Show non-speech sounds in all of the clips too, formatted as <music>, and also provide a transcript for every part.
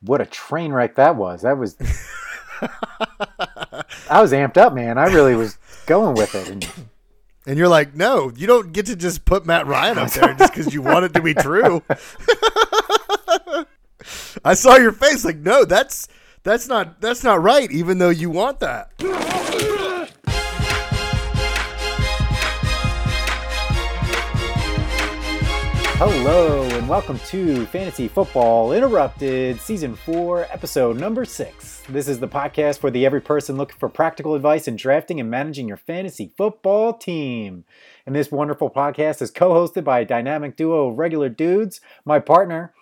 what a train wreck that was. That was. <laughs> I was amped up, man. I really was going with it. And, And you're like, no, you don't get to just put Matt Ryan up there just because you want it to be true. <laughs> I saw your face like, no, that's that's not that's not right, even though you want that. Hello and welcome to Fantasy Football Interrupted, Season 4, Episode Number 6. This is the podcast for the every person looking for practical advice in drafting and managing your fantasy football team. And this wonderful podcast is co hosted by a dynamic duo of regular dudes, my partner,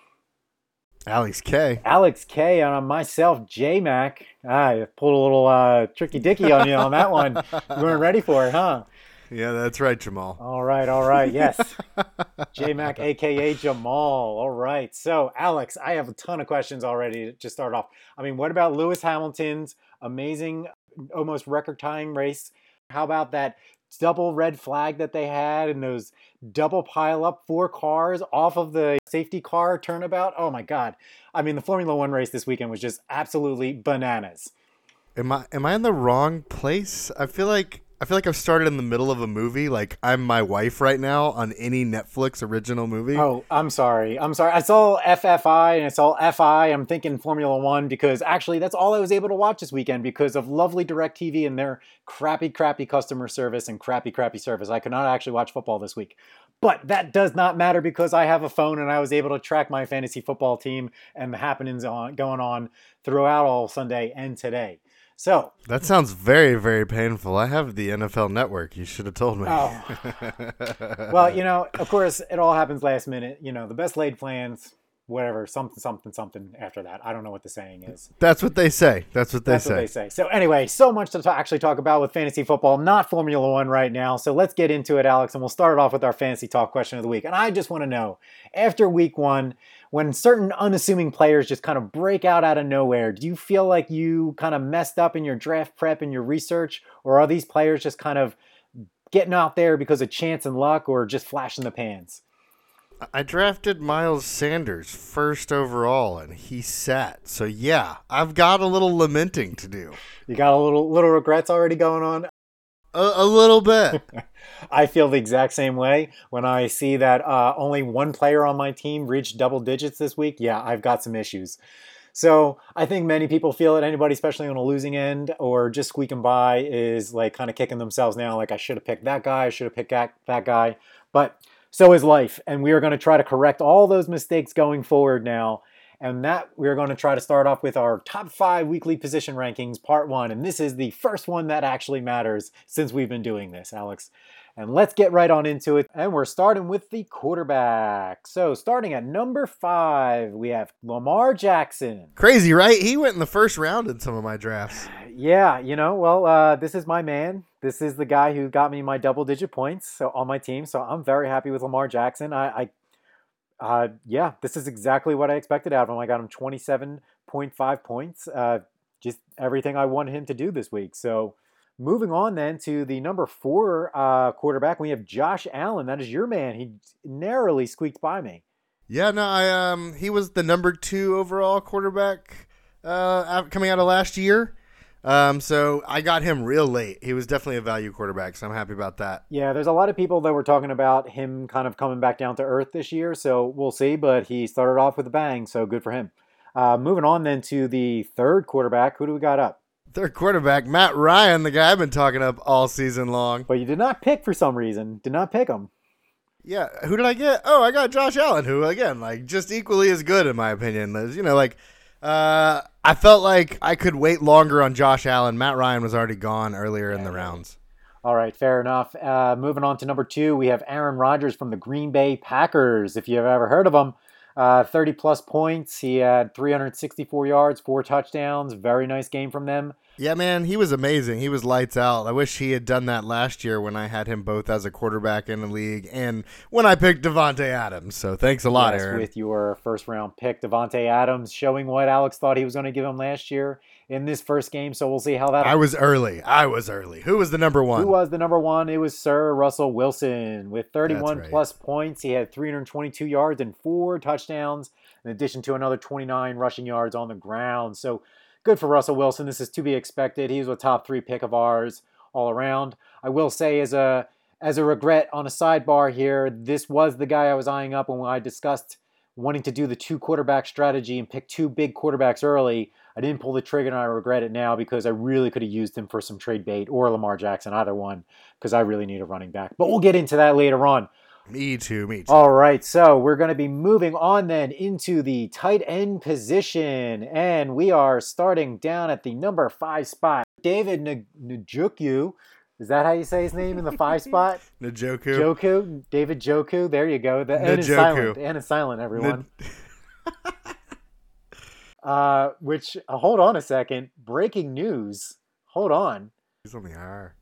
Alex K. Alex K, and myself, J Mac. Ah, I pulled a little uh, tricky dicky on you on that one. <laughs> You weren't ready for it, huh? Yeah, that's right, Jamal. All right, all right, yes. <laughs> J Mac, aka Jamal. All right. So, Alex, I have a ton of questions already to start off. I mean, what about Lewis Hamilton's amazing, almost record tying race? How about that double red flag that they had and those double pile up four cars off of the safety car turnabout? Oh my God. I mean, the Formula One race this weekend was just absolutely bananas. Am I am I in the wrong place? I feel like I feel like I've started in the middle of a movie. Like I'm my wife right now on any Netflix original movie. Oh, I'm sorry. I'm sorry. I saw FFI and I saw FI. I'm thinking Formula One because actually that's all I was able to watch this weekend because of lovely DirecTV and their crappy, crappy customer service and crappy, crappy service. I could not actually watch football this week. But that does not matter because I have a phone and I was able to track my fantasy football team and the happenings on going on throughout all Sunday and today. So that sounds very, very painful. I have the NFL Network. You should have told me. Oh. <laughs> well, you know, of course, it all happens last minute. You know, the best laid plans, whatever, something, something, something after that. I don't know what the saying is. That's what they say. That's what they That's say. what they say. So anyway, so much to ta- actually talk about with fantasy football, not Formula One right now. So let's get into it, Alex, and we'll start it off with our fantasy talk question of the week. And I just want to know, after week one, when certain unassuming players just kind of break out out of nowhere, do you feel like you kind of messed up in your draft prep and your research, or are these players just kind of getting out there because of chance and luck, or just flashing the pans? I drafted Miles Sanders first overall, and he sat. So yeah, I've got a little lamenting to do. You got a little little regrets already going on. A, a little bit. <laughs> I feel the exact same way when I see that uh, only one player on my team reached double digits this week. Yeah, I've got some issues. So I think many people feel it. Anybody, especially on a losing end or just squeaking by, is like kind of kicking themselves now. Like I should have picked that guy. I should have picked that, that guy. But so is life, and we are going to try to correct all those mistakes going forward now. And that we're going to try to start off with our top five weekly position rankings, part one. And this is the first one that actually matters since we've been doing this, Alex. And let's get right on into it. And we're starting with the quarterback. So, starting at number five, we have Lamar Jackson. Crazy, right? He went in the first round in some of my drafts. Yeah, you know, well, uh, this is my man. This is the guy who got me my double digit points so, on my team. So, I'm very happy with Lamar Jackson. I, I uh, yeah, this is exactly what I expected out of him. I got him 27.5 points. Uh, just everything I wanted him to do this week. So, moving on then to the number four uh, quarterback, we have Josh Allen. That is your man. He narrowly squeaked by me. Yeah, no, I um, he was the number two overall quarterback uh, coming out of last year. Um, so I got him real late. He was definitely a value quarterback, so I'm happy about that. Yeah, there's a lot of people that were talking about him kind of coming back down to earth this year, so we'll see. But he started off with a bang, so good for him. Uh, moving on then to the third quarterback. Who do we got up? Third quarterback, Matt Ryan, the guy I've been talking up all season long. But you did not pick for some reason. Did not pick him. Yeah, who did I get? Oh, I got Josh Allen, who again, like just equally as good in my opinion. You know, like uh, I felt like I could wait longer on Josh Allen. Matt Ryan was already gone earlier in the rounds. All right, fair enough. Uh, moving on to number two, we have Aaron Rodgers from the Green Bay Packers. If you've ever heard of him, uh, 30 plus points. He had 364 yards, four touchdowns. Very nice game from them. Yeah, man, he was amazing. He was lights out. I wish he had done that last year when I had him both as a quarterback in the league and when I picked Davante Adams. So thanks a lot, yes, Aaron. With your first round pick, Davante Adams, showing what Alex thought he was going to give him last year in this first game. So we'll see how that. I was early. I was early. Who was the number one? Who was the number one? It was Sir Russell Wilson with 31 right. plus points. He had 322 yards and four touchdowns, in addition to another 29 rushing yards on the ground. So good for Russell Wilson. This is to be expected. He was a top three pick of ours all around. I will say as a as a regret on a sidebar here, this was the guy I was eyeing up when I discussed wanting to do the two quarterback strategy and pick two big quarterbacks early. I didn't pull the trigger and I regret it now because I really could have used him for some trade bait or Lamar Jackson, either one, because I really need a running back. But we'll get into that later on. Me too, me too. All right, so we're going to be moving on then into the tight end position, and we are starting down at the number five spot. David Njoku, is that how you say his name in the five <laughs> spot? Njoku. Joku, David Joku. There you go. The N is silent. N is silent. Everyone. <laughs> uh, which uh, hold on a second. Breaking news. Hold on. He's on the IR.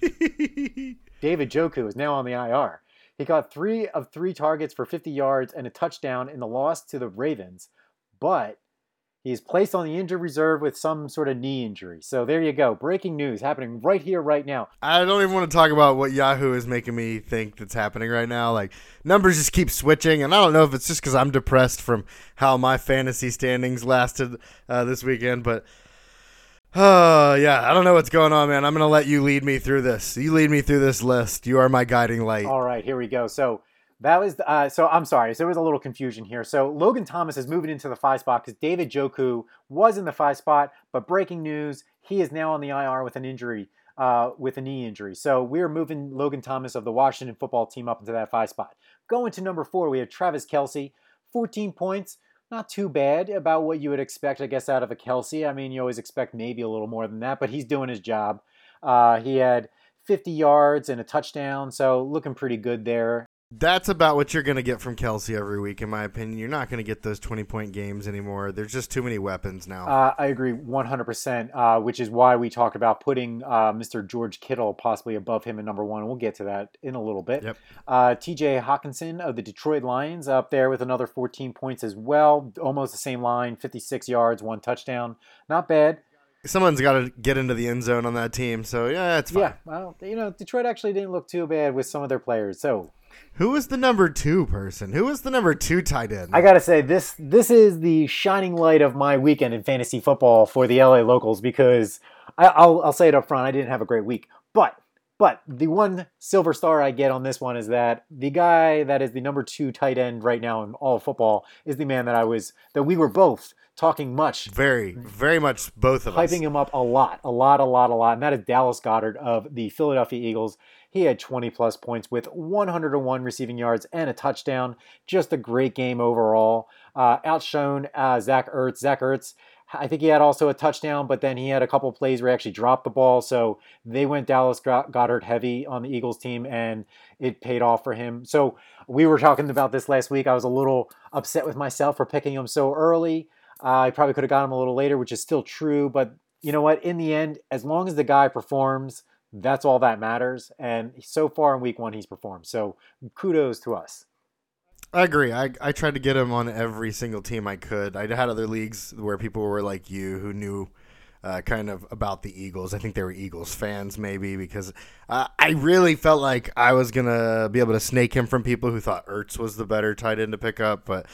<laughs> David Joku is now on the IR. He got three of three targets for 50 yards and a touchdown in the loss to the Ravens, but he's placed on the injured reserve with some sort of knee injury. So there you go. Breaking news happening right here, right now. I don't even want to talk about what Yahoo is making me think that's happening right now. Like numbers just keep switching, and I don't know if it's just because I'm depressed from how my fantasy standings lasted uh, this weekend, but Oh, <sighs> yeah. I don't know what's going on, man. I'm going to let you lead me through this. You lead me through this list. You are my guiding light. All right, here we go. So that was, uh, so I'm sorry. So there was a little confusion here. So Logan Thomas is moving into the five spot because David Joku was in the five spot, but breaking news, he is now on the IR with an injury, uh, with a knee injury. So we're moving Logan Thomas of the Washington football team up into that five spot. Going to number four, we have Travis Kelce, 14 points not too bad about what you would expect, I guess, out of a Kelce. I mean, you always expect maybe a little more than that, but he's doing his job. Uh, he had 50 yards and a touchdown, so looking pretty good there. That's about what you're going to get from Kelce every week, in my opinion. You're not going to get those 20 point games anymore. There's just too many weapons now. Uh, I agree 100%, uh, which is why we talk about putting uh, Mr. George Kittle possibly above him in number one. We'll get to that in a little bit. Yep. Uh, TJ Hockenson of the Detroit Lions up there with another 14 points as well. Almost the same line 56 yards, one touchdown. Not bad. Someone's got to get into the end zone on that team. So, yeah, it's fine. Yeah, well, you know, Detroit actually didn't look too bad with some of their players. So, who was the number two person? Who was the number two tight end? I gotta say this this is the shining light of my weekend in fantasy football for the LA locals because I, will I'll say it up front. I didn't have a great week, but but the one silver star I get on this one is that the guy that is the number two tight end right now in all football is the man that I was that we were both talking much. Very, very much both of hyping us. Hyping him up a lot, a lot, a lot, a lot. And that is Dallas Goedert of the Philadelphia Eagles. He had 20 plus points with 101 receiving yards and a touchdown. Just a great game overall. Uh, outshone uh, Zach Ertz. Zach Ertz, I think he had also a touchdown, but then he had a couple plays where he actually dropped the ball. So they went Dallas Goedert heavy on the Eagles team, and it paid off for him. So we were talking about this last week. I was a little upset with myself for picking him so early. Uh, I probably could have got him a little later, which is still true. But you know what? In the end, as long as the guy performs, that's all that matters. And so far in week one, he's performed. So kudos to us. I agree. I, I tried to get him on every single team I could. I had other leagues where people were like you who knew uh, kind of about the Eagles. I think they were Eagles fans, maybe, because uh, I really felt like I was going to be able to snake him from people who thought Ertz was the better tight end to pick up. But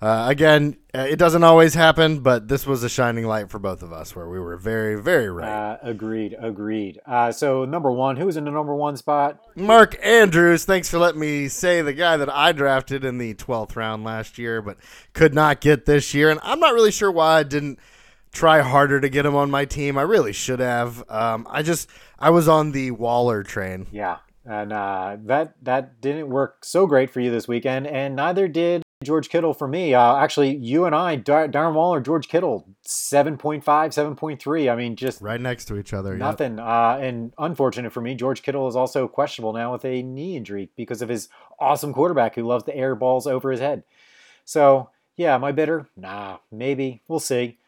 uh, again, uh, it doesn't always happen, but this was a shining light for both of us where we were very, very right. Uh, agreed, agreed. Uh, so, number one, who's in the number one spot? Mark Andrews. Thanks for letting me say the guy that I drafted in the 12th round last year, but could not get this year. And I'm not really sure why I didn't try harder to get him on my team. I really should have. Um, I just, I was on the Waller train. Yeah. And uh, that that didn't work so great for you this weekend, and neither did George Kittle for me. Uh, actually, you and I, Dar- Darren Waller, George Kittle, 7.5, 7.3. I mean, just right next to each other. Nothing. Yep. Uh, and unfortunate for me, George Kittle is also questionable now with a knee injury because of his awesome quarterback who loves to air balls over his head. So, yeah, am I bitter? Nah, maybe. We'll see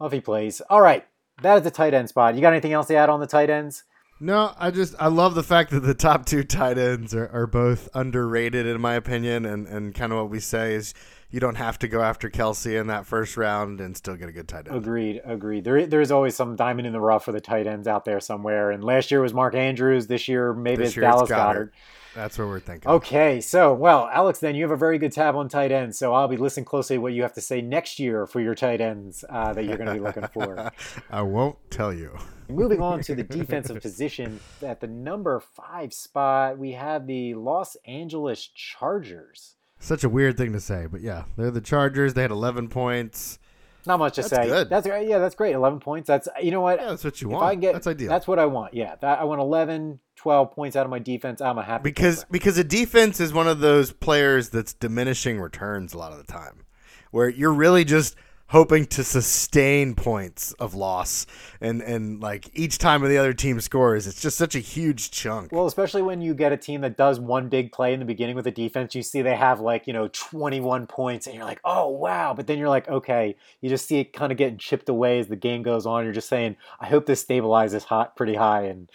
if he plays. All right. that is the tight end spot. You got anything else to add on the tight ends? No, I just I love the fact that the top two tight ends are, are both underrated in my opinion, and and kind of what we say is you don't have to go after Kelce in that first round and still get a good tight end. Agreed, agreed. There, there's always some diamond in the rough for the tight ends out there somewhere. And last year was Mark Andrews. This year maybe This it's year it's Dallas Goedert. Goedert. That's what we're thinking. Okay, so well, Alex, then you have a very good tab on tight ends. So I'll be listening closely to what you have to say next year for your tight ends uh, that you're going to be looking for. <laughs> I won't tell you. Moving on to the <laughs> defensive position at the number five spot, we have the Los Angeles Chargers. Such a weird thing to say, but yeah, they're the Chargers. They had 11 points. Not much to That's say. good. That's yeah, that's great. Eleven points. That's you know what. Yeah, that's what you if want. I get that's ideal. That's what I want. Yeah, that I want 11, 12 points out of my defense. I'm a happy because camper. because a defense is one of those players that's diminishing returns a lot of the time, where you're really just hoping to sustain points of loss, and and like each time the other team scores, it's just such a huge chunk. Well, especially when you get a team that does one big play in the beginning with the defense, you see they have like, you know, 21 points and you're like, oh, wow. But then you're like, okay, you just see it kind of getting chipped away as the game goes on. You're just saying, I hope this stabilizes hot pretty high. And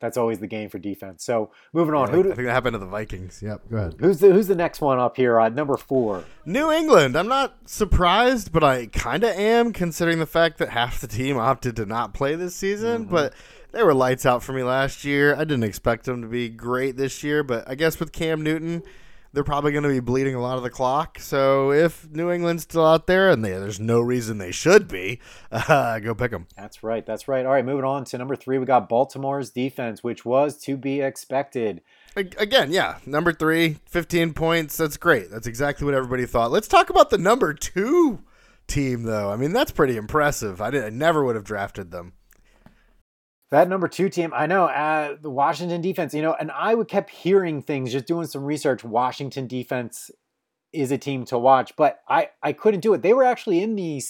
that's always the game for defense. So moving on. Yeah, Who I think that happened to the Vikings. Yep, go ahead. who's, the, who's the next one up here at number four? New England. I'm not surprised, but I kind of am, considering the fact that half the team opted to not play this season. Mm-hmm. But they were lights out for me last year. I didn't expect them to be great this year, but I guess with Cam Newton, they're probably going to be bleeding a lot of the clock. So if New England's still out there, and they, there's no reason they should be, <laughs> uh, go pick them. That's right. That's right. All right, moving on to number three. We got Baltimore's defense, which was to be expected. Again, yeah, number three, 15 points. That's great. That's exactly what everybody thought. Let's talk about the number two team, though. I mean, that's pretty impressive. I, did, I never would have drafted them. That number two team, I know, uh, the Washington defense, you know, and I would kept hearing things, just doing some research. Washington defense is a team to watch, but I, I couldn't do it. They were actually in the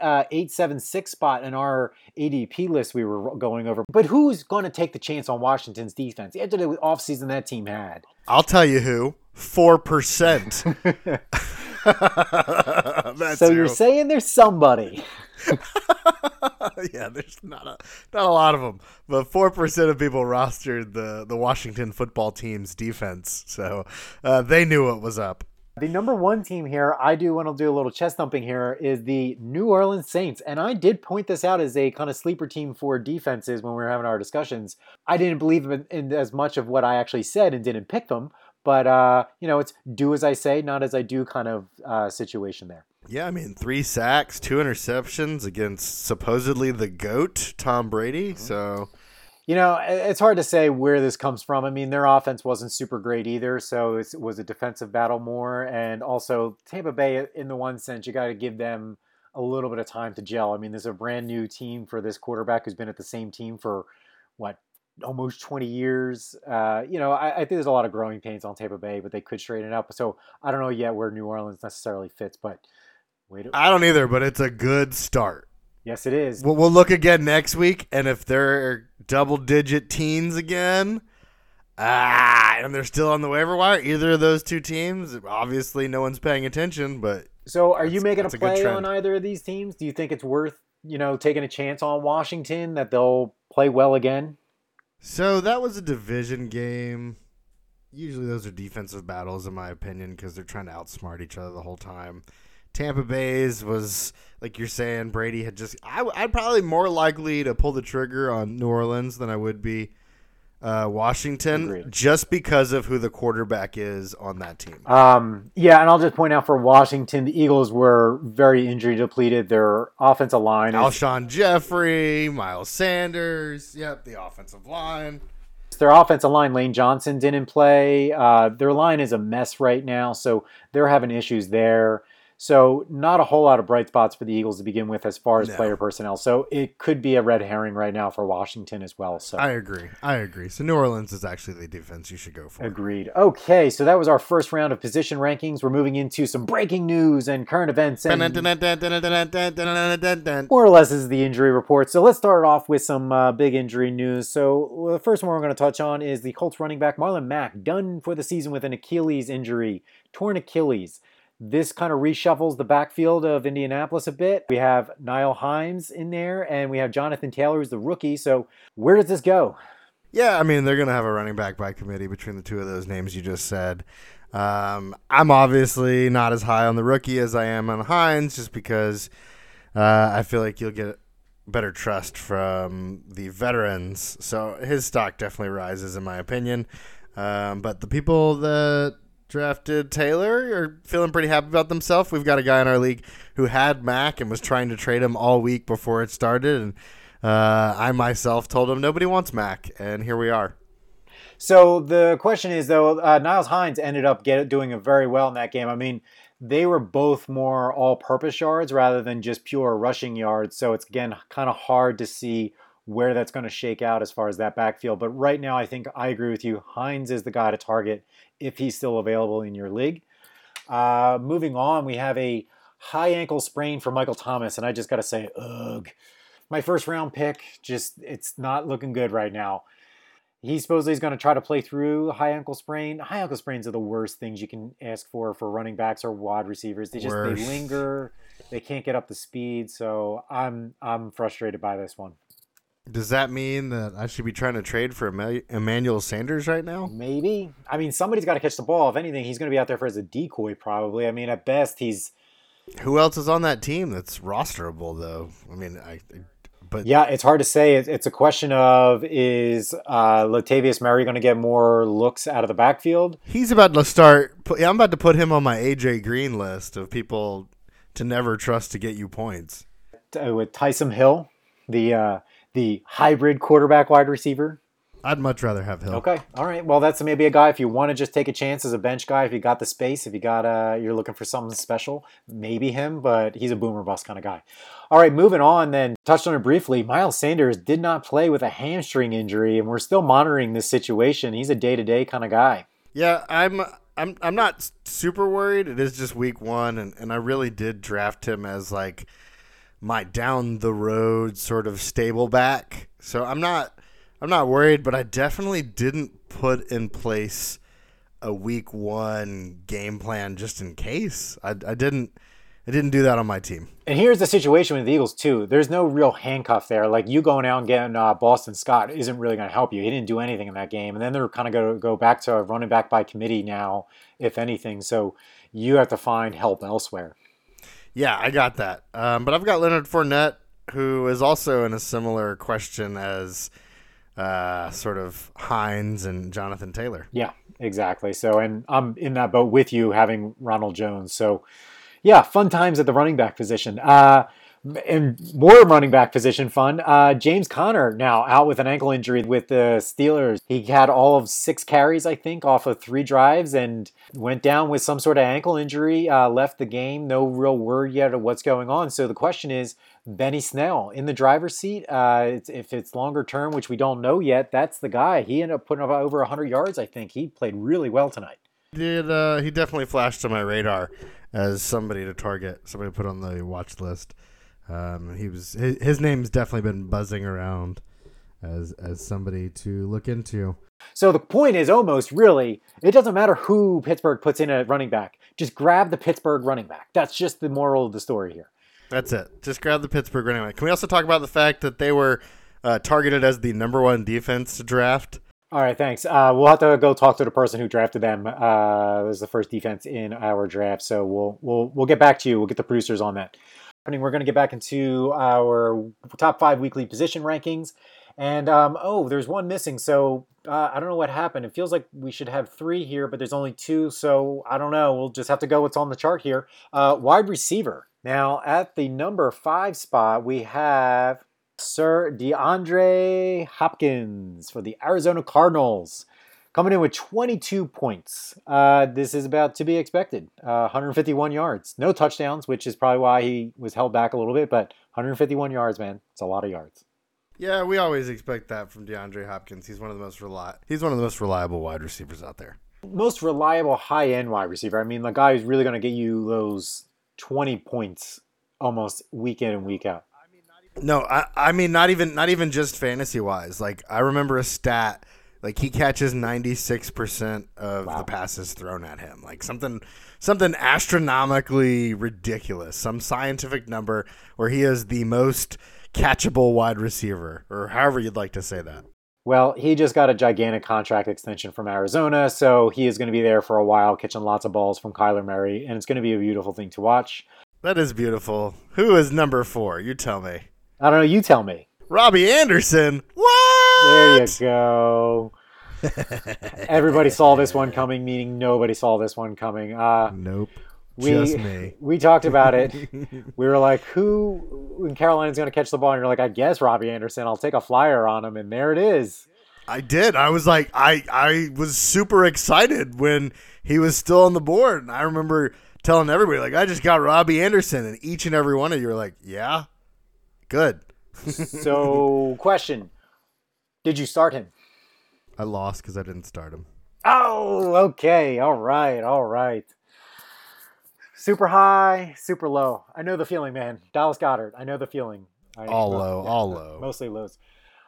uh, 876 spot in our ADP list we were going over. But who's going to take the chance on Washington's defense after the offseason that team had? I'll tell you who. 4%. <laughs> <laughs> That's so who. you're saying there's somebody. <laughs> <laughs> yeah, there's not a not a lot of them, but four percent of people rostered the the Washington football team's defense, so uh, they knew what was up. The number one team here, I do want to do a little chest thumping here, is the New Orleans Saints. And I did point this out as a kind of sleeper team for defenses when we were having our discussions. I didn't believe in, in as much of what I actually said and didn't pick them. But, uh, you know, it's do as I say, not as I do kind of uh, situation there. Yeah, I mean, three sacks, two interceptions against supposedly the GOAT, Tom Brady. So, You know, it's hard to say where this comes from. I mean, their offense wasn't super great either, so it was a defensive battle more. And also, Tampa Bay, in the one sense, you got to give them a little bit of time to gel. I mean, there's a brand new team for this quarterback who's been at the same team for what almost 20 years. Uh, you know, I, I, think there's a lot of growing pains on Tampa Bay, but they could straighten it up. So I don't know yet where New Orleans necessarily fits, but wait. I don't either, but it's a good start. Yes, it is. We'll, we'll look again next week, and if they're double digit teens again, ah, and they're still on the waiver wire, either of those two teams, obviously no one's paying attention, but So are you making a that's a play on either of these teams? Do you think it's worth, you know, taking a chance on Washington that they'll play well again? So that was a division game. Usually those are defensive battles, in my opinion, because they're trying to outsmart each other the whole time. Tampa Bay's was like you're saying. Brady had just. I, I'd probably more likely to pull the trigger on New Orleans than I would be uh, Washington, Agreed. just because of who the quarterback is on that team. Um, yeah, and I'll just point out for Washington, the Eagles were very injury depleted. Their offensive line is Alshon Jeffery, Miles Sanders. Yep, the offensive line. their offensive line. Lane Johnson didn't play. Uh, their line is a mess right now, so they're having issues there. So not a whole lot of bright spots for the Eagles to begin with as far as No. player personnel. So it could be a red herring right now for Washington as well. So I agree. I agree. So New Orleans is actually the defense you should go for. Agreed. Okay, so that was our first round of position rankings. We're moving into some breaking news and current events, and more or less is the injury report. So let's start off with some uh, big injury news. So well, the first one we're going to touch on is the Colts running back Marlon Mack, done for the season with an Achilles injury, torn Achilles. This kind of reshuffles the backfield of Indianapolis a bit. We have Nyheim Hines in there, and we have Jonathan Taylor, who's the rookie. So, where does this go? Yeah, I mean, they're going to have a running back by committee between the two of those names you just said. Um, I'm obviously not as high on the rookie as I am on Hines just because uh, I feel like you'll get better trust from the veterans. So his stock definitely rises, in my opinion. Um, but the people that drafted Taylor are feeling pretty happy about themselves. We've got a guy in our league who had Mack and was trying to trade him all week before it started. And uh, I myself told him nobody wants Mack. And here we are. So the question is, though, uh, Nyheim Hines ended up get, doing very well in that game. I mean, they were both more all-purpose yards rather than just pure rushing yards. So it's again kind of hard to see where that's going to shake out as far as that backfield. But right now, I think I agree with you. Hines is the guy to target if he's still available in your league. Uh, moving on, we have a high ankle sprain for Michael Thomas, and I just got to say, ugh. My first round pick, just it's not looking good right now. He supposedly is going to try to play through high ankle sprain. High ankle sprains are the worst things you can ask for for running backs or wide receivers. They just Worse. they linger. They can't get up the speed. So I'm I'm frustrated by this one. Does that mean that I should be trying to trade for Emmanuel Sanders right now? Maybe. I mean, somebody's got to catch the ball. If anything, he's going to be out there for as a decoy, probably. I mean, at best, he's. Who else is on that team that's rosterable, though? I mean, I but yeah, it's hard to say. It's a question of is uh, Latavius Murray going to get more looks out of the backfield? He's about to start. I'm about to put him on my AJ Green list of people to never trust to get you points. With Taysom Hill, the uh, the hybrid quarterback wide receiver. I'd much rather have Hill. Okay, all right. Well, that's maybe a guy if you want to just take a chance as a bench guy. If you got the space, if you got uh, you're looking for something special, maybe him. But he's a boomer bust kind of guy. All right, moving on. Then touched on it briefly. Miles Sanders did not play with a hamstring injury, and we're still monitoring this situation. He's a day to day kind of guy. Yeah, I'm. I'm. I'm not super worried. It is just week one, and, and I really did draft him as like my down the road sort of stable back. So I'm not I'm not worried, but I definitely didn't put in place a week one game plan just in case. I, I didn't. I didn't do that on my team. And here's the situation with the Eagles too. There's no real handcuff there. Like you going out and getting uh, Boston Scott isn't really going to help you. He didn't do anything in that game, and then they're kind of going to go back to running back by committee now, if anything. So you have to find help elsewhere. Yeah, I got that. Um, but I've got Leonard Fournette, who is also in a similar question as uh, sort of Hines and Jonathan Taylor. Yeah, exactly. So, and I'm in that boat with you, having Ronald Jones. So, yeah, fun times at the running back position. Uh, and more running back position fun. Uh, James Conner now out with an ankle injury with the Steelers. He had all of six carries, I think, off of three drives and went down with some sort of ankle injury. Uh, left the game. No real word yet of what's going on. So the question is, Benny Snell in the driver's seat. Uh, it's, if it's longer term, which we don't know yet, that's the guy. He ended up putting up over 100 yards. I think he played really well tonight. He Did uh, he definitely flashed to my radar as somebody to target, somebody to put on the watch list. Um, he was his, his name's definitely been buzzing around as as somebody to look into. So the point is almost really it doesn't matter who Pittsburgh puts in a running back. Just grab the Pittsburgh running back. That's just the moral of the story here. That's it. Just grab the Pittsburgh running back. Can we also talk about the fact that they were uh, targeted as the number one defense to draft? All right, thanks. Uh, we'll have to go talk to the person who drafted them. Uh, it was the first defense in our draft, so we'll we'll we'll get back to you. We'll get the producers on that. We're going to get back into our top five weekly position rankings. And um, oh, there's one missing. So uh, I don't know what happened. It feels like we should have three here, but there's only two. So I don't know. We'll just have to go what's on the chart here. Uh, wide receiver. Now at the number five spot, we have Sir DeAndre Hopkins for the Arizona Cardinals coming in with 22 points. Uh, this is about to be expected. Uh, 151 yards, no touchdowns, which is probably why he was held back a little bit. But 151 yards, man, it's a lot of yards. Yeah, we always expect that from DeAndre Hopkins. He's one of the most reliable. He's one of the most reliable wide receivers out there. Most reliable high end wide receiver. I mean, the guy who's really going to get you those 20 points almost week in and week out. No, I, I mean not even not even just fantasy wise. Like I remember a stat Like he catches 96% of Wow. the passes thrown at him. Like something something astronomically ridiculous. Some scientific number where he is the most catchable wide receiver or however you'd like to say that. Well, he just got a gigantic contract extension from Arizona, so he is going to be there for a while, catching lots of balls from Kyler Murray, and it's going to be a beautiful thing to watch. That is beautiful. Who is number 4? You tell me. I don't know, you tell me. Robbie Anderson. What? There you go. Everybody saw this one coming, meaning nobody saw this one coming. Uh, Nope. we, Just me. We talked about it. <laughs> we were like, who in Carolina's going to catch the ball? And you're like, I guess Robbie Anderson. I'll take a flyer on him. And there it is. I did. I was like, I I was super excited when he was still on the board, and I remember telling everybody like, I just got Robbie Anderson, and each and every one of you were like, Yeah, good. So, question Did you start him? I lost because I didn't start him. Oh, okay. All right. All right. Super high, super low. I know the feeling, man. Dallas Goedert. I know the feeling. I, All well, low, yeah, all low. Mostly lows.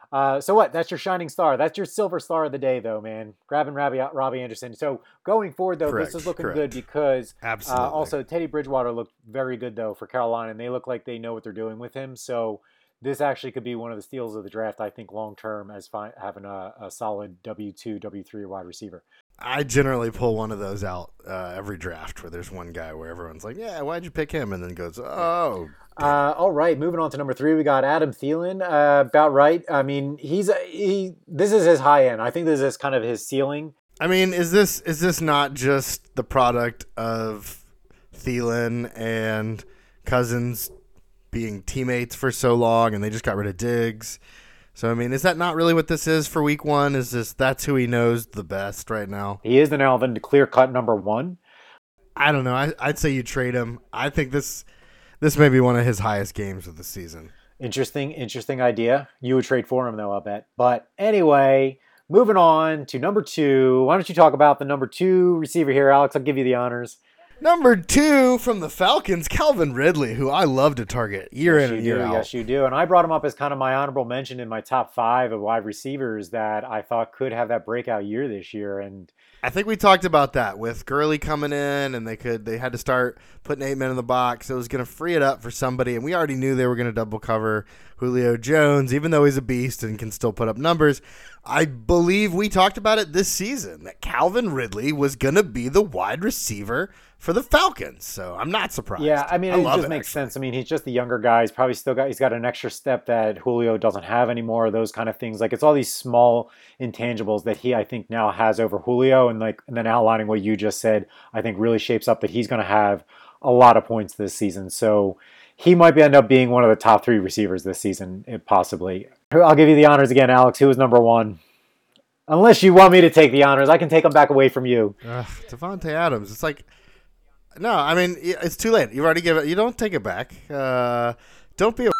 Uh, so what? That's your shining star. That's your silver star of the day, though, man. Grabbing Robbie, Robbie Anderson. So going forward, though, Correct, this is looking correct. good because uh, also Teddy Bridgewater looked very good though for Carolina, and they look like they know what they're doing with him. So this actually could be one of the steals of the draft, I think, long term as fi- having a, a solid W two, W three wide receiver. I generally pull one of those out uh, every draft where there's one guy where everyone's like, Yeah, why'd you pick him? And then goes, Oh, Uh, all right, moving on to number three, we got Adam Thielen. Uh, about right. I mean, he's he. This is his high end. I think this is kind of his ceiling. I mean, is this is this not just the product of Thielen and Cousins being teammates for so long, and they just got rid of Diggs? So I mean, is that not really what this is for Week One? Is this that's who he knows the best right now? He is the now the clear cut number one. I don't know. I, I'd say you trade him. I think this this may be one of his highest games of the season. Interesting, interesting idea. You would trade for him though, I'll bet. But anyway, moving on to number two. Why don't you talk about the number two receiver here, Alex? I'll give you the honors. Number two from the Falcons, Calvin Ridley, who I love to target year yes, in you and do. out. Yes, you do. And I brought him up as kind of my honorable mention in my top five of wide receivers that I thought could have that breakout year this year. And I think we talked about that with Gurley coming in, and they could they had to start putting eight men in the box. It was going to free it up for somebody, and we already knew they were going to double cover Julio Jones, even though he's a beast and can still put up numbers. I believe we talked about it this season that Calvin Ridley was going to be the wide receiver for the Falcons. So I'm not surprised. Yeah, I mean, it love just makes actually. sense. I mean, he's just the younger guy. He's probably still got he's got an extra step that Julio doesn't have anymore. Those kind of things. Like it's all these small intangibles that he, I think, now has over Julio, and like and then outlining what you just said, I think really shapes up that he's going to have a lot of points this season. So he might be end up being one of the top three receivers this season, eh, possibly. I'll give you the honors again, Alex. Who was number one? Unless you want me to take the honors, I can take them back away from you. Ugh, Davante Adams. It's like, no, I mean, it's too late. You've already given it. You don't take it back. Uh, don't be a.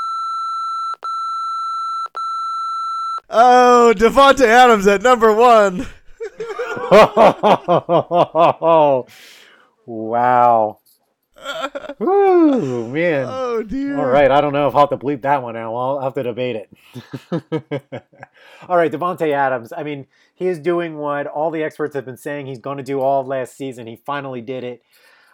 Oh, Davante Adams at number one. <laughs> wow. Woo, man. Oh dear. All right, I don't know if I'll have to bleep that one out. I'll have to debate it. <laughs> all right, Davante Adams. I mean, he is doing what all the experts have been saying he's going to do all last season. He finally did it.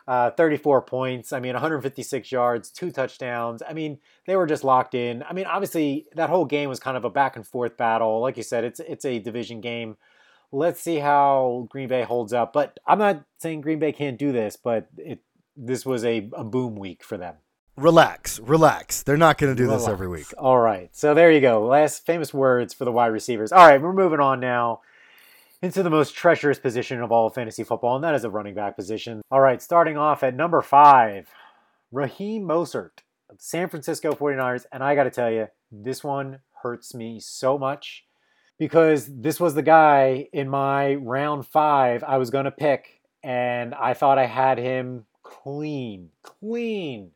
Uh, 34 points. I mean, 156 yards, two touchdowns. I mean, they were just locked in. I mean, obviously, that whole game was kind of a back and forth battle. Like you said, it's it's a division game. Let's see how Green Bay holds up. But I'm not saying Green Bay can't do this, but it this was a, a boom week for them. Relax, relax. They're not going to do this every week. All right. So there you go. Last famous words for the wide receivers. All right, we're moving on now into the most treacherous position of all of fantasy football, and that is a running back position. All right, starting off at number five, Raheem Mostert of San Francisco 49ers. And I got to tell you, this one hurts me so much because this was the guy in my round five I was going to pick, and I thought I had him clean, clean.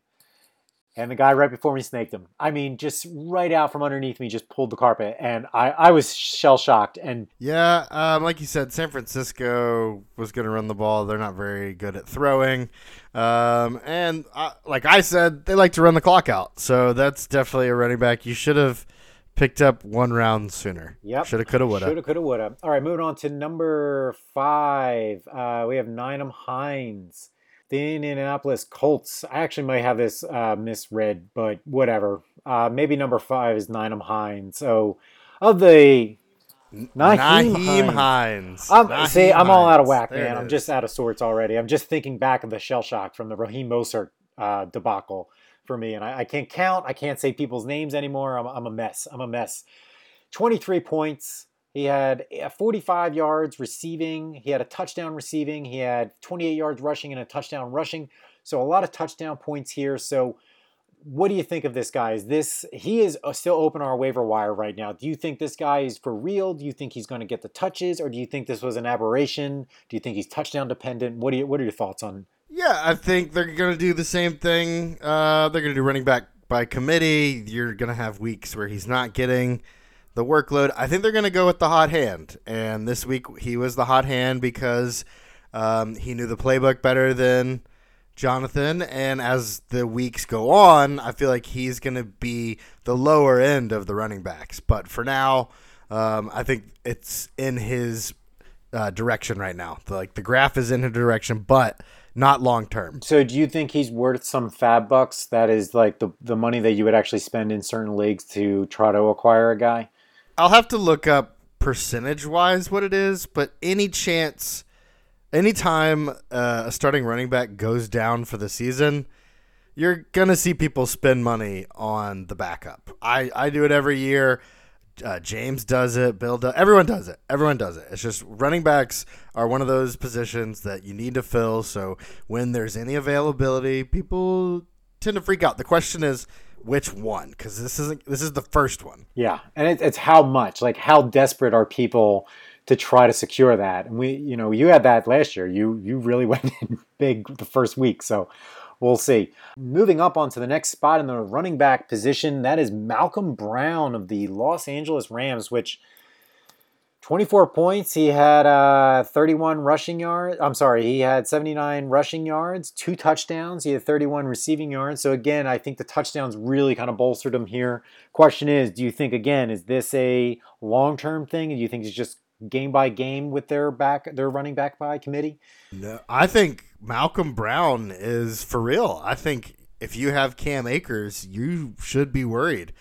And the guy right before me snaked him. I mean, just right out from underneath me, just pulled the carpet. And I, I was shell shocked. And Yeah, um, like you said, San Francisco was going to run the ball. They're not very good at throwing, um, and uh, like I said, they like to run the clock out. So that's definitely a running back you should have picked up one round sooner. Yep. Shoulda, coulda, woulda. Shoulda, coulda, woulda. All right, moving on to number five. Uh, we have Nynum Hines, the Indianapolis Colts. I actually might have this uh, misread, but whatever. Uh, maybe number five is Nynum Hines. So, of the Naheem, Naheem Hines. I'm, Naheem see, I'm all out of whack, There man. I'm just out of sorts already. I'm just thinking back of the shell shock from the Raheem Mostert uh, debacle for me, and I, I can't count. I can't say people's names anymore. I'm, I'm a mess. I'm a mess. 23 points. He had uh, 45 yards receiving. He had a touchdown receiving. He had 28 yards rushing and a touchdown rushing. So a lot of touchdown points here. So what do you think of this guy? Is this he is uh, still open on our waiver wire right now? Do you think this guy is for real? Do you think he's going to get the touches, or do you think this was an aberration? Do you think he's touchdown dependent? What do you What are your thoughts on? Yeah, I think they're going to do the same thing. Uh, they're going to do running back by committee. You're going to have weeks where he's not getting the workload. I think they're going to go with the hot hand. And this week he was the hot hand because um, he knew the playbook better than Jonathan. And as the weeks go on, I feel like he's going to be the lower end of the running backs. But for now, um, I think it's in his uh, direction right now. Like the graph is in his direction, but not long term. So, do you think he's worth some FAAB bucks? That is like the the money that you would actually spend in certain leagues to try to acquire a guy. I'll have to look up percentage wise what it is, but any chance, anytime uh, a starting running back goes down for the season, you're gonna see people spend money on the backup. I I do it every year. Uh, James does it. Bill does. Everyone does it. Everyone does it. It's just running backs are one of those positions that you need to fill. So when there's any availability, people tend to freak out. The question is which one? Because this isn't. This is the first one. Yeah, and it, it's how much, like how desperate are people to try to secure that? And we, you know, you had that last year. You you really <laughs> went in big the first week, so we'll see. Moving up onto the next spot in the running back position, that is Malcolm Brown of the Los Angeles Rams, which. 24 points. He had uh, 31 rushing yards. I'm sorry, he had 79 rushing yards, two touchdowns. He had 31 receiving yards. So, again, I think the touchdowns really kind of bolstered him here. Question is do you think, again, is this a long term thing? Do you think it's just game by game with their back, their running back by committee? No, I think Malcolm Brown is for real. I think if you have Cam Akers, you should be worried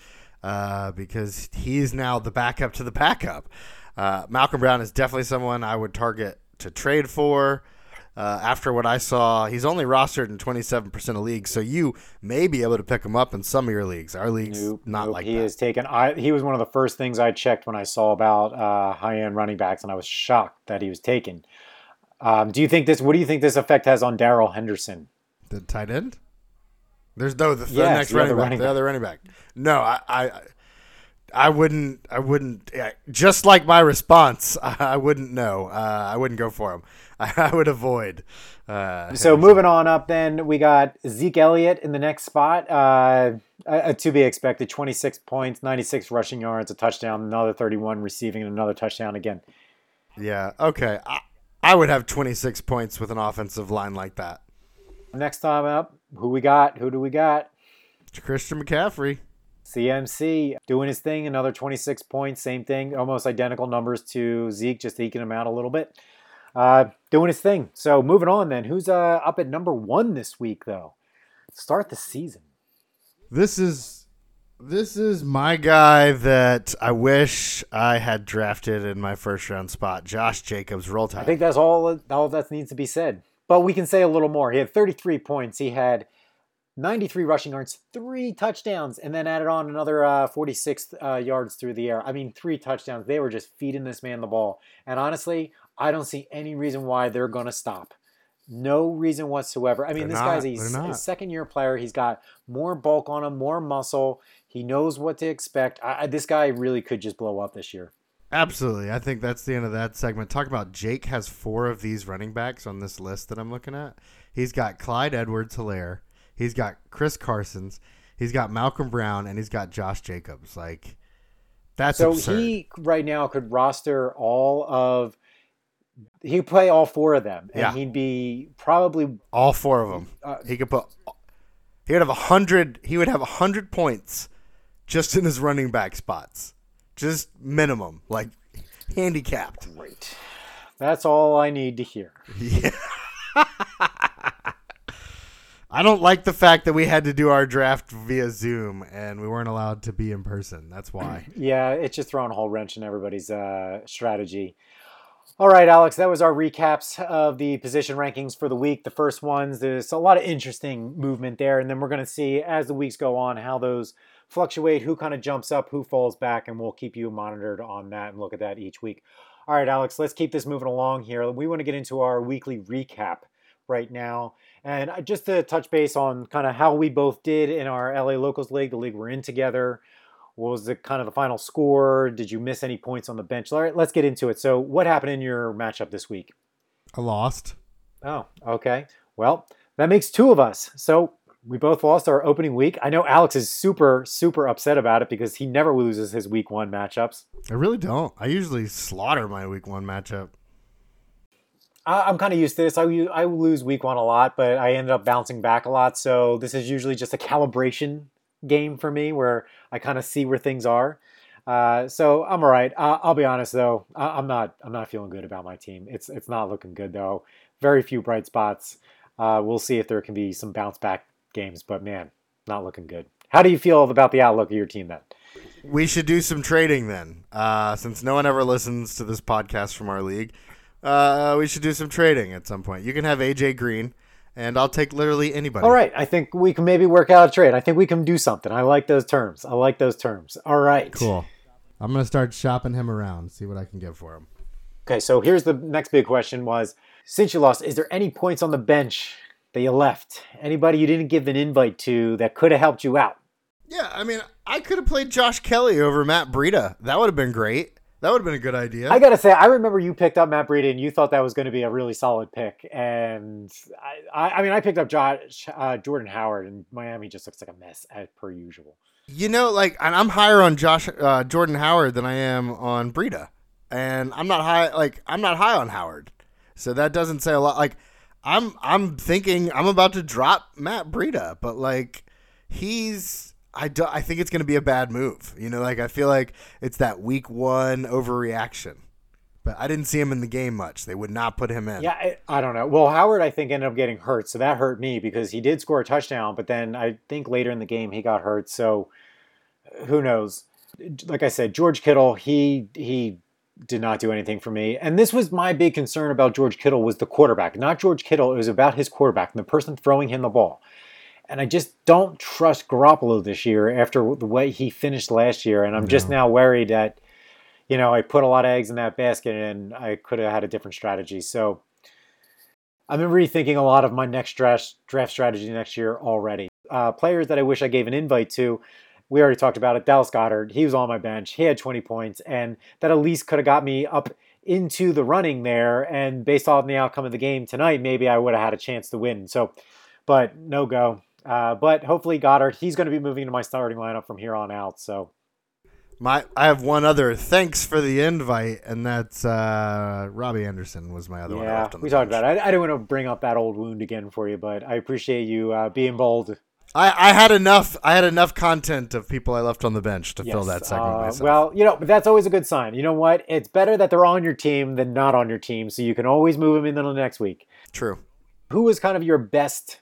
uh, because he's now the backup to the backup. Uh, Malcolm Brown is definitely someone I would target to trade for. Uh, after what I saw, he's only rostered in 27% of leagues, so you may be able to pick him up in some of your leagues. Our leagues, Nope, not nope, like he that. is taken. I he was one of the first things I checked when I saw about uh, high end running backs, and I was shocked that he was taken. Um, do you think this? What do you think this effect has on Darrell Henderson? The tight end? There's no the, the Yes, next the running other back. running the back. other running back. No, I, I, I wouldn't. I wouldn't. yeah, Just like my response, <laughs> I, wouldn't know. Uh, I wouldn't go for him. I, <laughs> I would avoid. Uh, So moving on up, then we got Zeke Elliott in the next spot. Uh, to be expected, 26 points, 96 rushing yards, a touchdown, another 31 receiving, and another touchdown again. yeah. Okay. I, I would have 26 points with an offensive line like that. Next time up, who we got? Who do we got? Christian McCaffrey. CMC doing his thing, another 26 points, same thing, almost identical numbers to Zeke, just eking him out a little bit. Uh, doing his thing. So moving on then, who's uh, up at number one this week though? Start the season. This is this is my guy that I wish I had drafted in my first round spot. Josh Jacobs. Roll Tide. I think that's all all that needs to be said. But we can say a little more. He had 33 points. He had 93 rushing yards, three touchdowns, and then added on another uh, 46 uh, yards through the air. I mean, three touchdowns. They were just feeding this man the ball. And honestly, I don't see any reason why they're going to stop. No reason whatsoever. I mean, They're this not. guy's a, a second year player. He's got more bulk on him, more muscle. He knows what to expect. I, I, this guy really could just blow up this year. Absolutely. I think that's the end of that segment. Talk about Jake has four of these running backs on this list that I'm looking at. He's got Clyde Edwards Helaire. He's got Chris Carson's. He's got Malcolm Brown and he's got Josh Jacobs. Like that's So absurd. he right now could roster all of. He could play all four of them, and Yeah. he'd be probably All four of them. Uh, he could put he would have a hundred he would have a hundred points just in his running back spots, just minimum, like handicapped. Great. That's all I need to hear. Yeah. <laughs> <laughs> I don't like the fact that we had to do our draft via Zoom and we weren't allowed to be in person. That's why. <clears throat> Yeah, it's just throwing a whole wrench in everybody's uh, strategy. All right, Alex, that was our recaps of the position rankings for the week. The first ones, there's a lot of interesting movement there. And then we're going to see as the weeks go on how those fluctuate, who kind of jumps up, who falls back, and we'll keep you monitored on that and look at that each week. All right, Alex, let's keep this moving along here. We want to get into our weekly recap right now. And just to touch base on kind of how we both did in our LA Locals League, the league we're in together. What was the kind of the final score? Did you miss any points on the bench? All right, let's get into it. So, what happened in your matchup this week? I lost. Oh, okay. Well, that makes two of us. So, we both lost our opening week. I know Alex is super, super upset about it because he never loses his week one matchups. I really don't. I usually slaughter my week one matchup. I, am kind of used to this. I, I lose week one a lot, but I ended up bouncing back a lot. So this is usually just a calibration game for me where I kind of see where things are. Uh, so I'm all right. Uh, I'll be honest though, I, am not. I'm not feeling good about my team. It's it's not looking good though. Very few bright spots. Uh, we'll see if there can be some bounce back games, but man, not looking good. How do you feel about the outlook of your team then? We should do some trading then, uh, since no one ever listens to this podcast from our league. Uh, we should do some trading at some point. You can have AJ Green, and I'll take literally anybody. All right, I think we can maybe work out a trade. I think we can do something. I like those terms. I like those terms. All right, cool. I'm gonna start shopping him around, see what I can get for him. Okay, so here's the next big question: Was since you lost, is there any points on the bench that you left? Anybody you didn't give an invite to that could have helped you out? Yeah, I mean, I could have played Josh Kelley over Matt Breida. That would have been great. That would have been a good idea. I gotta say, I remember you picked up Matt Breida and you thought that was going to be a really solid pick. And I, I mean, I picked up Josh, uh, Jordan Howard, and Miami just looks like a mess as per usual. You know, like, and I'm higher on Josh uh, Jordan Howard than I am on Breida, and I'm not high. Like, I'm not high on Howard, so that doesn't say a lot. Like, I'm I'm thinking I'm about to drop Matt Breida, but like, he's I, do, I think it's going to be a bad move. You know, like I feel like it's that week one overreaction. But I didn't see him in the game much. They would not put him in. Yeah, I, I, don't know. Well, Howard, I think, ended up getting hurt. So that hurt me because he did score a touchdown. But then I think later in the game he got hurt. So uh, who knows? Like I said, George Kittle, he he did not do anything for me. And this was my big concern about George Kittle was the quarterback, not George Kittle. It was about his quarterback and the person throwing him the ball. And I just don't trust Garoppolo this year after the way he finished last year. And I'm no. just now worried that, you know, I put a lot of eggs in that basket and I could have had a different strategy. So I've been rethinking a lot of my next draft, draft strategy next year already. Uh, players that I wish I gave an invite to, we already talked about it. Dallas Goedert, he was on my bench. He had 20 points, and that at least could have got me up into the running there. And based on the outcome of the game tonight, maybe I would have had a chance to win. So, but no go. Uh, but hopefully Goedert, he's going to be moving to my starting lineup from here on out. So my I have one other thanks for the invite, and that's uh, Robbie Anderson was my other yeah, one. Yeah, we talked about it. I, I, didn't want to bring up that old wound again for you, but I appreciate you uh, being bold. I, I had enough. I had enough content of people I left on the bench to yes, fill that segment uh, myself. Well, you know, but that's always a good sign. You know what? It's better that they're on your team than not on your team, so you can always move them into the next week. True. Who was kind of your best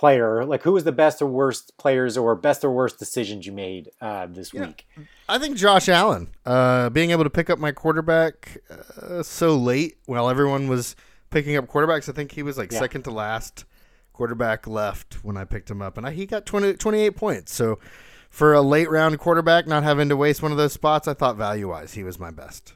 player? Like, who was the best or worst players or best or worst decisions you made uh, this yeah, week? I think Josh Allen. Uh, being able to pick up my quarterback uh, so late while everyone was picking up quarterbacks, I think he was like yeah. second to last quarterback left when I picked him up, and I, he got 20, 28 points. So for a late round quarterback, not having to waste one of those spots, I thought value wise he was my best.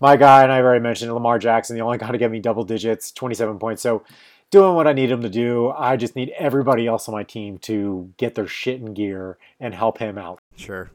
My guy, and I've already mentioned Lamar Jackson. The only guy to get me double digits, 27 points. So doing what I need him to do. I just need everybody else on my team to get their shit in gear and help him out. Sure.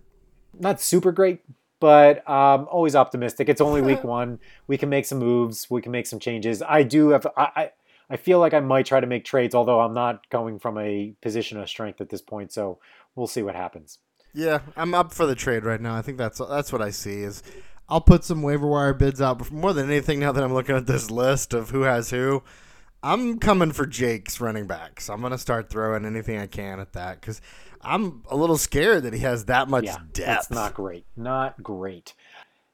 Not super great, but um, always optimistic. It's only week <laughs> one. We can make some moves. We can make some changes. I do have. I, I I feel like I might try to make trades, although I'm not going from a position of strength at this point. So we'll see what happens. Yeah, I'm up for the trade right now. I think that's that's what I see is I'll put some waiver wire bids out. More than anything, now that I'm looking at this list of who has who, I'm coming for Jake's running backs. I'm gonna start throwing anything I can at that because I'm a little scared that he has that much Yeah, depth. that's not great. Not great.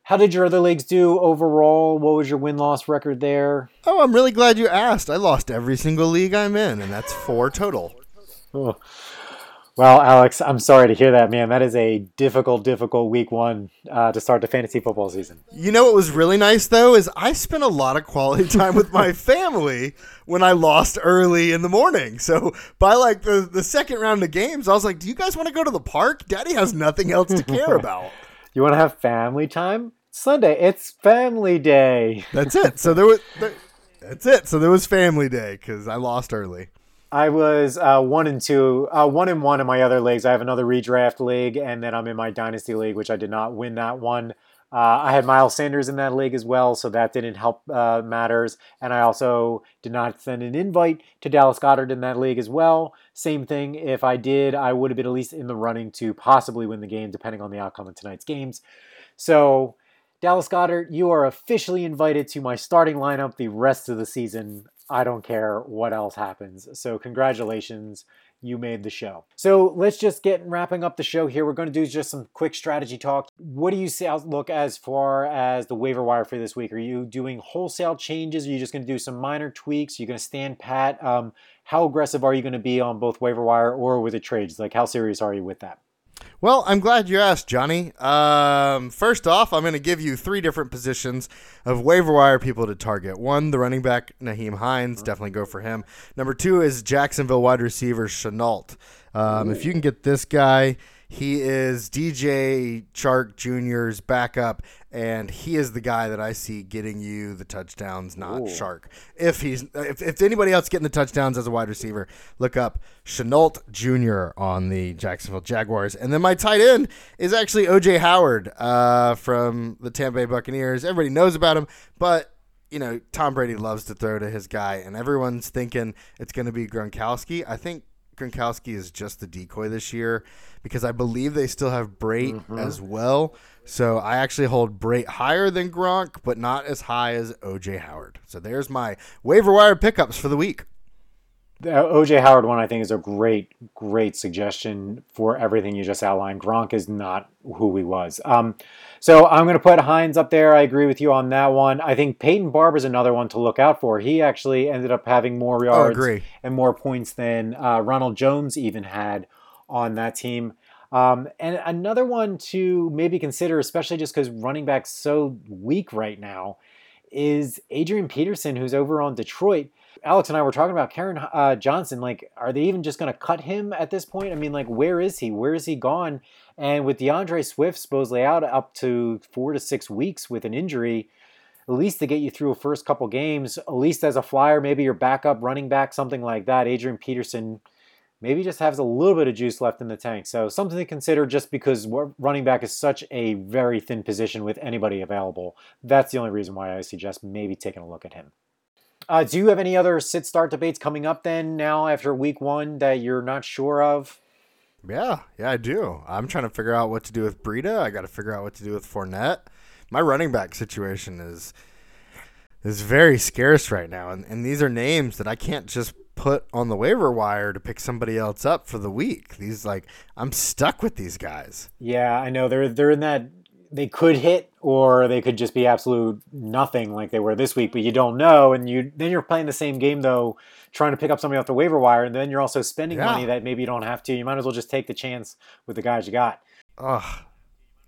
How did your other leagues do overall? What was your win loss record there? Oh, I'm really glad you asked. I lost every single league I'm in, and that's four total. Oh. Well, Alex, I'm sorry to hear that, man. That is a difficult, difficult week one uh, to start the fantasy football season. You know what was really nice though is I spent a lot of quality <laughs> time with my family when I lost early in the morning. So by like the, the second round of games, I was like, "Do you guys want to go to the park? Daddy has nothing else to care <laughs> about." You want to have family time? Sunday, it's family day. That's it. So there was there, that's it. So there was family day because I lost early. I was uh, one and two, uh, one and one in my other leagues. I have another redraft league, and then I'm in my dynasty league, which I did not win that one. Uh, I had Miles Sanders in that league as well, so that didn't help uh, matters. And I also did not send an invite to Dallas Goedert in that league as well. Same thing. If I did, I would have been at least in the running to possibly win the game, depending on the outcome of tonight's games. So, Dallas Goedert, you are officially invited to my starting lineup the rest of the season. I don't care what else happens. So, congratulations. You made the show. So let's just get wrapping up the show here. We're going to do just some quick strategy talk. What do you see outlook as far as the waiver wire for this week? Are you doing wholesale changes? Are you just going to do some minor tweaks? Are you going to stand pat? Um, how aggressive are you going to be on both waiver wire or with the trades? Like, how serious are you with that? Well, I'm glad you asked, Johnny. Um, first off, I'm going to give you three different positions of waiver wire people to target. One, the running back Nyheim Hines, definitely go for him. Number two is Jacksonville wide receiver Shenault. Um, if you can get this guy, he is DJ Chark Jr.'s backup, and he is the guy that I see getting you the touchdowns, not Ooh. Chark. If he's if, if anybody else getting the touchdowns as a wide receiver, look up Shenault Jr. on the Jacksonville Jaguars. And then my tight end is actually OJ Howard uh, from the Tampa Bay Buccaneers. Everybody knows about him, but you know Tom Brady loves to throw to his guy, and everyone's thinking it's going to be Gronkowski. I think Gronkowski is just the decoy this year because I believe they still have Brate Mm-hmm. as well. So I actually hold Brate higher than Gronk, but not as high as OJ Howard. So there's my waiver wire pickups for the week. The OJ Howard one, I think, is a great, great suggestion for everything you just outlined. Gronk is not who he was. Um, so I'm going to put Hines up there. I agree with you on that one. I think Peyton Barber is another one to look out for. He actually ended up having more yards and more points than uh, Ronald Jones even had on that team. Um, and another one to maybe consider, especially just because running back's so weak right now, is Adrian Peterson, who's over on Detroit. Alex and I were talking about Kerryon uh, Johnson. Like, are they even just going to cut him at this point? I mean, like, where is he? Where is he gone? And with D'Andre Swift supposedly out up to four to six weeks with an injury, at least to get you through a first couple games, at least as a flyer, maybe your backup running back, something like that. Adrian Peterson maybe just has a little bit of juice left in the tank. So something to consider just because running back is such a very thin position with anybody available. That's the only reason why I suggest maybe taking a look at him. Uh, do you have any other sit start debates coming up then now after week one that you're not sure of? Yeah, yeah, I do. I'm trying to figure out what to do with Breida. I got to figure out what to do with Fournette. My running back situation is is very scarce right now, and, and these are names that I can't just put on the waiver wire to pick somebody else up for the week. These like I'm stuck with these guys. Yeah, I know they're they're in that they could hit or they could just be absolute nothing like they were this week, but you don't know, and you then you're playing the same game though, trying to pick up somebody off the waiver wire, and then you're also spending Yeah. money that maybe you don't have to. You might as well just take the chance with the guys you got. Ugh.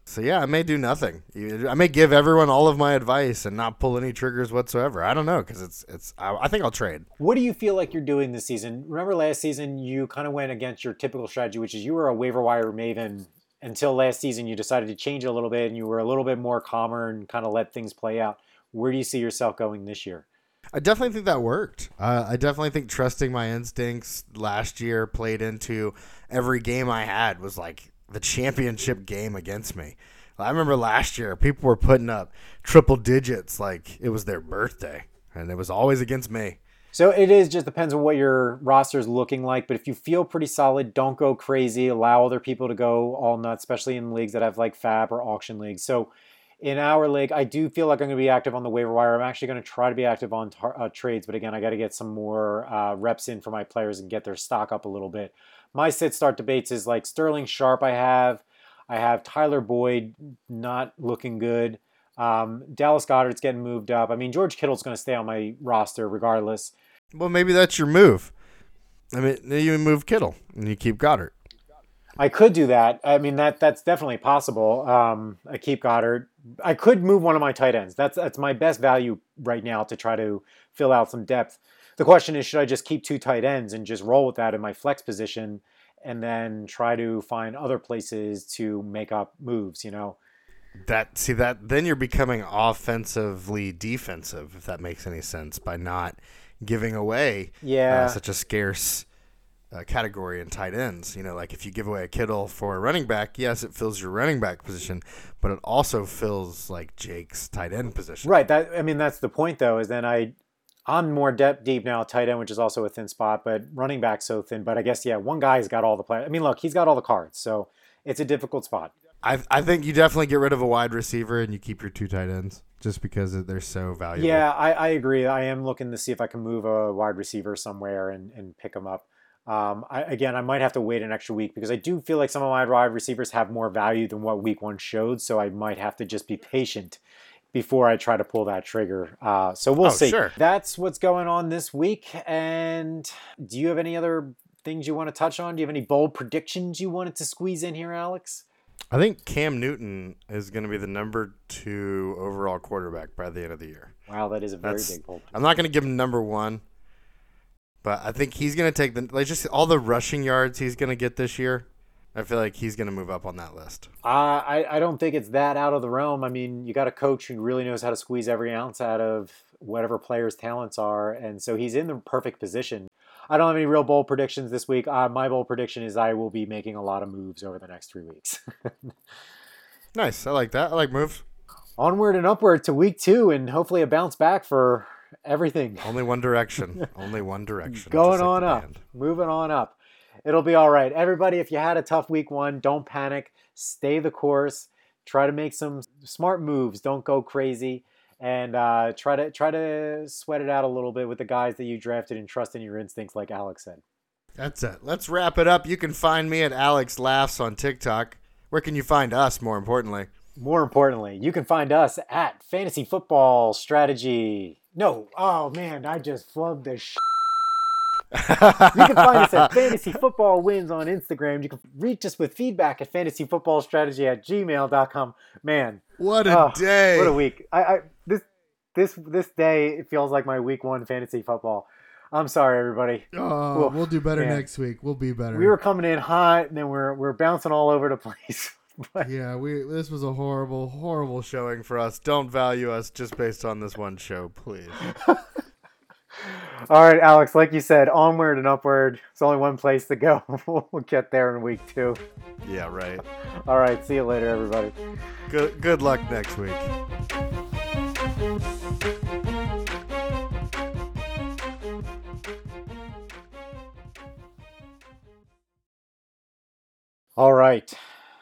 So yeah, I may do nothing. I may give everyone all of my advice and not pull any triggers whatsoever. I don't know because it's it's. I, I think I'll trade. What do you feel like you're doing this season? Remember last season you kind of went against your typical strategy, which is you were a waiver wire maven until last season. You decided to change it a little bit, and you were a little bit more calmer and kind of let things play out. Where do you see yourself going this year? I definitely think that worked. Uh, I definitely think trusting my instincts last year played into every game I had was like the championship game against me. I remember last year people were putting up triple digits like it was their birthday, and it was always against me. So it is just depends on what your roster is looking like. But if you feel pretty solid, don't go crazy. Allow other people to go all nuts, especially in leagues that have like FAAB or auction leagues. So in our league, I do feel like I'm going to be active on the waiver wire. I'm actually going to try to be active on tar- uh, trades, but again, I got to get some more uh, reps in for my players and get their stock up a little bit. My sit start debates is like Sterling Sharp. I have, I have Tyler Boyd not looking good. Um, Dallas Goedert's getting moved up. I mean, George Kittle's going to stay on my roster regardless. Well, maybe that's your move. I mean, you move Kittle and you keep Goedert. I could do that. I mean that that's definitely possible. Um, I keep Goedert. I could move one of my tight ends. That's that's my best value right now to try to fill out some depth. The question is, should I just keep two tight ends and just roll with that in my flex position, and then try to find other places to make up moves? You know. That see that then you're becoming offensively defensive if that makes any sense by not giving away yeah uh, such a scarce uh, category in tight ends. You know, like if you give away a Kittle for a running back, yes, it fills your running back position, but it also fills like Jake's tight end position. Right. That I mean, that's the point though. Is then I, I'm more depth deep now. Tight end, which is also a thin spot, but running back so thin. But I guess yeah, one guy's got all the players. I mean, look, he's got all the cards, so it's a difficult spot. I I think you definitely get rid of a wide receiver and you keep your two tight ends just because they're so valuable. Yeah, I, I agree. I am looking to see if I can move a wide receiver somewhere and, and pick them up. Um, I, again, I might have to wait an extra week because I do feel like some of my wide receivers have more value than what week one showed. So I might have to just be patient before I try to pull that trigger. Uh, so we'll Oh, see. sure. That's what's going on this week. And do you have any other things you want to touch on? Do you have any bold predictions you wanted to squeeze in here, Alex? I think Cam Newton is going to be the number two overall quarterback by the end of the year. Wow, that is a very That's- big bold. I'm not going to give him number one, but I think he's going to take the like just all the rushing yards he's going to get this year. I feel like he's going to move up on that list. Uh, I, I don't think it's that out of the realm. I mean, you got a coach who really knows how to squeeze every ounce out of whatever player's talents are, and so he's in the perfect position. I don't have any real bold predictions this week. Uh, my bold prediction is I will be making a lot of moves over the next three weeks. <laughs> Nice, I like that. I like moves. Onward and upward to week two, and hopefully a bounce back for everything. <laughs> Only one direction. <laughs> Only one direction. Going like on up, band. moving on up. It'll be all right. Everybody, if you had a tough week one, don't panic. Stay the course. Try to make some smart moves. Don't go crazy, and uh, try to try to sweat it out a little bit with the guys that you drafted and trust in your instincts, like Alex said. That's it. Let's wrap it up. You can find me at Alex Laughs on TikTok. Where can you find us? More importantly, More importantly, you can find us at Fantasy Football Strategy. No, oh man, I just flubbed the sh- You can find us at <laughs> Fantasy Football Wins on Instagram. You can reach us with feedback at fantasyfootballstrategy at gmail.com. Man, what a oh, day! what a week. I, I this this day it feels like my week one fantasy football. I'm sorry, everybody. Oh, Oof, we'll do better man. next week. We'll be better. We were coming in hot and then we're we're bouncing all over the place. <laughs> But yeah, we. This was a horrible, horrible showing for us. Don't value us just based on this one show, please. <laughs> all right, Alex, like you said, onward and upward. It's only one place to go. <laughs> we'll get there in week two. yeah, right. All right, see you later, everybody. Good good luck next week. All right.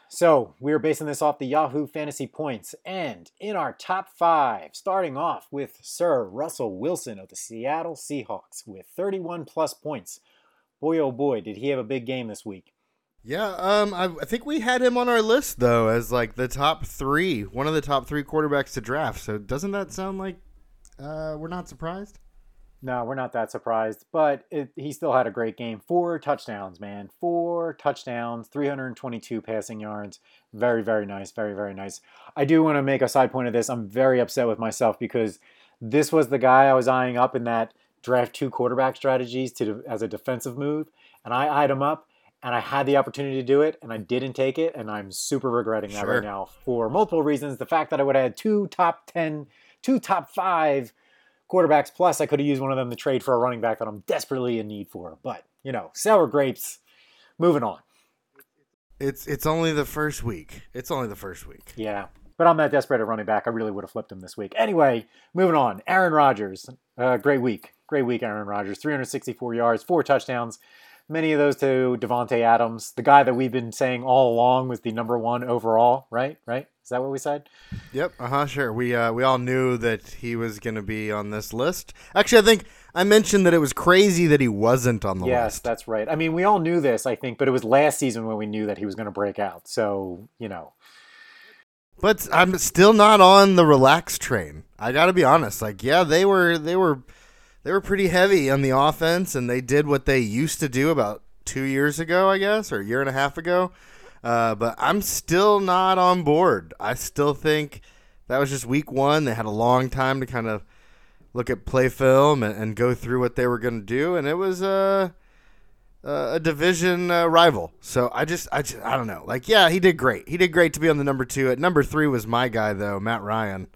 So we're basing this off the Yahoo Fantasy Points. And in our top five, starting off with Sir Russell Wilson of the Seattle Seahawks with 31 plus points. Boy, oh boy, did he have a big game this week. Yeah, um, I, I think we had him on our list though as like the top three, one of the top three quarterbacks to draft. So doesn't that sound like uh, we're not surprised? No, we're not that surprised, but it, he still had a great game. Four touchdowns, man. Four touchdowns, 322 passing yards. Very, very nice. Very, very nice. I do want to make a side point of this. I'm very upset with myself because this was the guy I was eyeing up in that draft two quarterback strategies to as a defensive move, and I eyed him up, and I had the opportunity to do it, and I didn't take it, and I'm super regretting that Sure. right now for multiple reasons. The fact that I would have had two top 10, two top five quarterbacks plus I could have used one of them to trade for a running back that I'm desperately in need for. But, you know, sour grapes. Moving on. It's it's only the first week. It's only the first week. Yeah. But I'm that desperate at running back. I really would have flipped him this week. Anyway, moving on. Aaron Rodgers. Uh, great week. Great week, Aaron Rodgers. 364 yards, four touchdowns. Many of those to Davante Adams, the guy that we've been saying all along was the number one overall, right? Right? Is that what we said? Yep. Uh huh. Sure. We uh, we all knew that he was going to be on this list. Actually, I think I mentioned that it was crazy that he wasn't on the yes, list. Yes, that's right. I mean, we all knew this, I think, but it was last season when we knew that he was going to break out. So, you know, But I'm still not on the relax train. I got to be honest. Like, yeah, they were they were they were pretty heavy on the offense, and they did what they used to do about two years ago, I guess, or a year and a half ago. Uh, but I'm still not on board. I still think that was just week one. They had a long time to kind of look at play film and, and go through what they were going to do, and it was uh, a division uh, rival. So I just, I just, I don't know. Like, yeah, he did great. He did great to be on the number two. At number three was my guy though, Matt Ryan.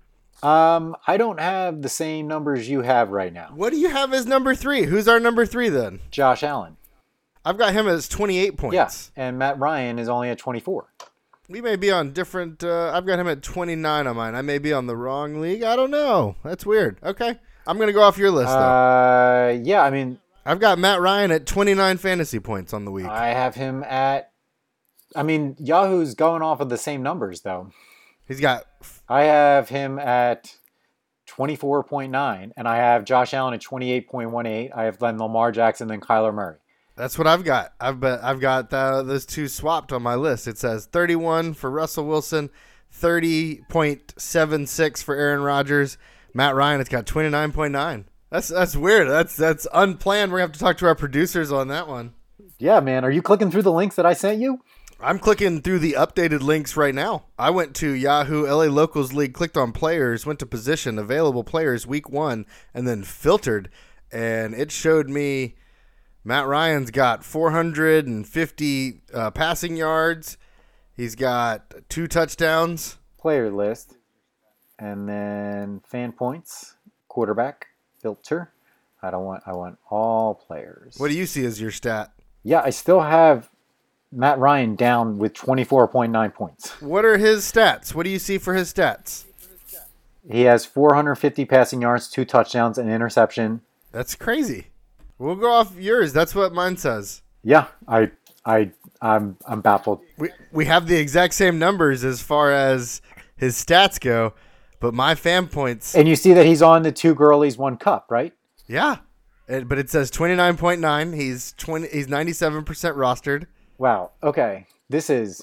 Um, I don't have the same numbers you have right now. What do you have as number three? Who's our number three then? Josh Allen. I've got him as 28 points. Yeah. And Matt Ryan is only at 24. We may be on different. Uh, I've got him at 29 on mine. I may be on the wrong league. I don't know. That's weird. Okay. I'm going to go off your list, though. Uh, yeah, I mean, I've got Matt Ryan at 29 fantasy points on the week. I have him at. I mean, Yahoo's going off of the same numbers, though. He's got. I have him at 24.9, and I have Josh Allen at 28.18. I have then Lamar Jackson, then Kyler Murray. That's what I've got. I've bet I've got uh, those two swapped on my list. It says 31 for Russell Wilson, 30.76 for Aaron Rodgers. Matt Ryan, it's got 29.9. That's that's weird. That's that's unplanned. We're gonna have to talk to our producers on that one. Yeah, man. Are you clicking through the links that I sent you? I'm clicking through the updated links right now. I went to Yahoo LA Locals League, clicked on players, went to position, available players, week one, and then filtered, and it showed me Matt Ryan's got 450 uh, passing yards. He's got two touchdowns. Player list, and then fan points, quarterback, filter. I don't want. I want all players. What do you see as your stat? Yeah, I still have Matt Ryan down with 24.9 points. What are his stats? What do you see for his stats? He has 450 passing yards, two touchdowns, and an interception. That's crazy. We'll go off yours. That's what mine says. Yeah, I, I, I'm, I'm baffled. We we have the exact same numbers as far as his stats go, but my fan points, And you see that he's on the two girlies, one cup, right? yeah. It- but it says 29.9. He's 20 he's 97% rostered. Wow. Okay. This is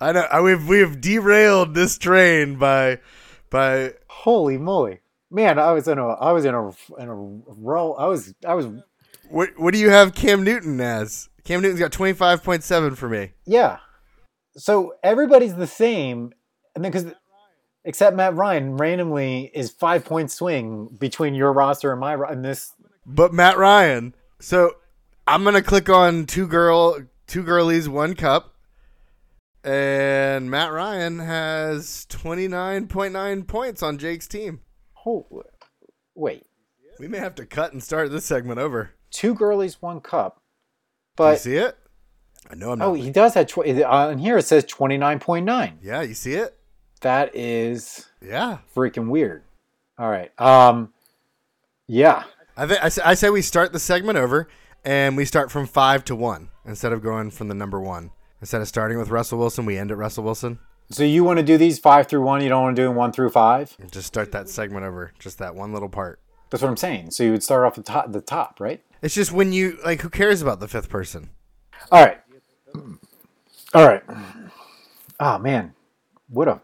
I know I, we've we've derailed this train by by holy moly, man! I was in a, I was in a, in a row. I was, I was, what what do you have Cam Newton as? Cam Newton's got 25.7 for me. yeah. So everybody's the same, and then because except Matt Ryan randomly is five point swing between your roster and my and this. But Matt Ryan. So I'm gonna click on two girl, two girlies, one cup, and Matt Ryan has 29.9 points on Jake's team. Oh, wait, We may have to cut and start this segment over. two girlies, one cup, you but see it? I know I'm not. oh, he does have. Tw- on here it says twenty nine point nine. yeah, you see it? That is Yeah. freaking weird. All right. Um. Yeah. I, th- I, say, I say we start the segment over and we start from five to one instead of going from the number one. Instead of starting with Russell Wilson, we end at Russell Wilson. So you want to do these five through one? You don't want to do one through five? Just start that segment over, just that one little part. That's what I'm saying. So you would start off the top, the top, right? It's just when you like, who cares about the fifth person? All right. All right. Oh man, what a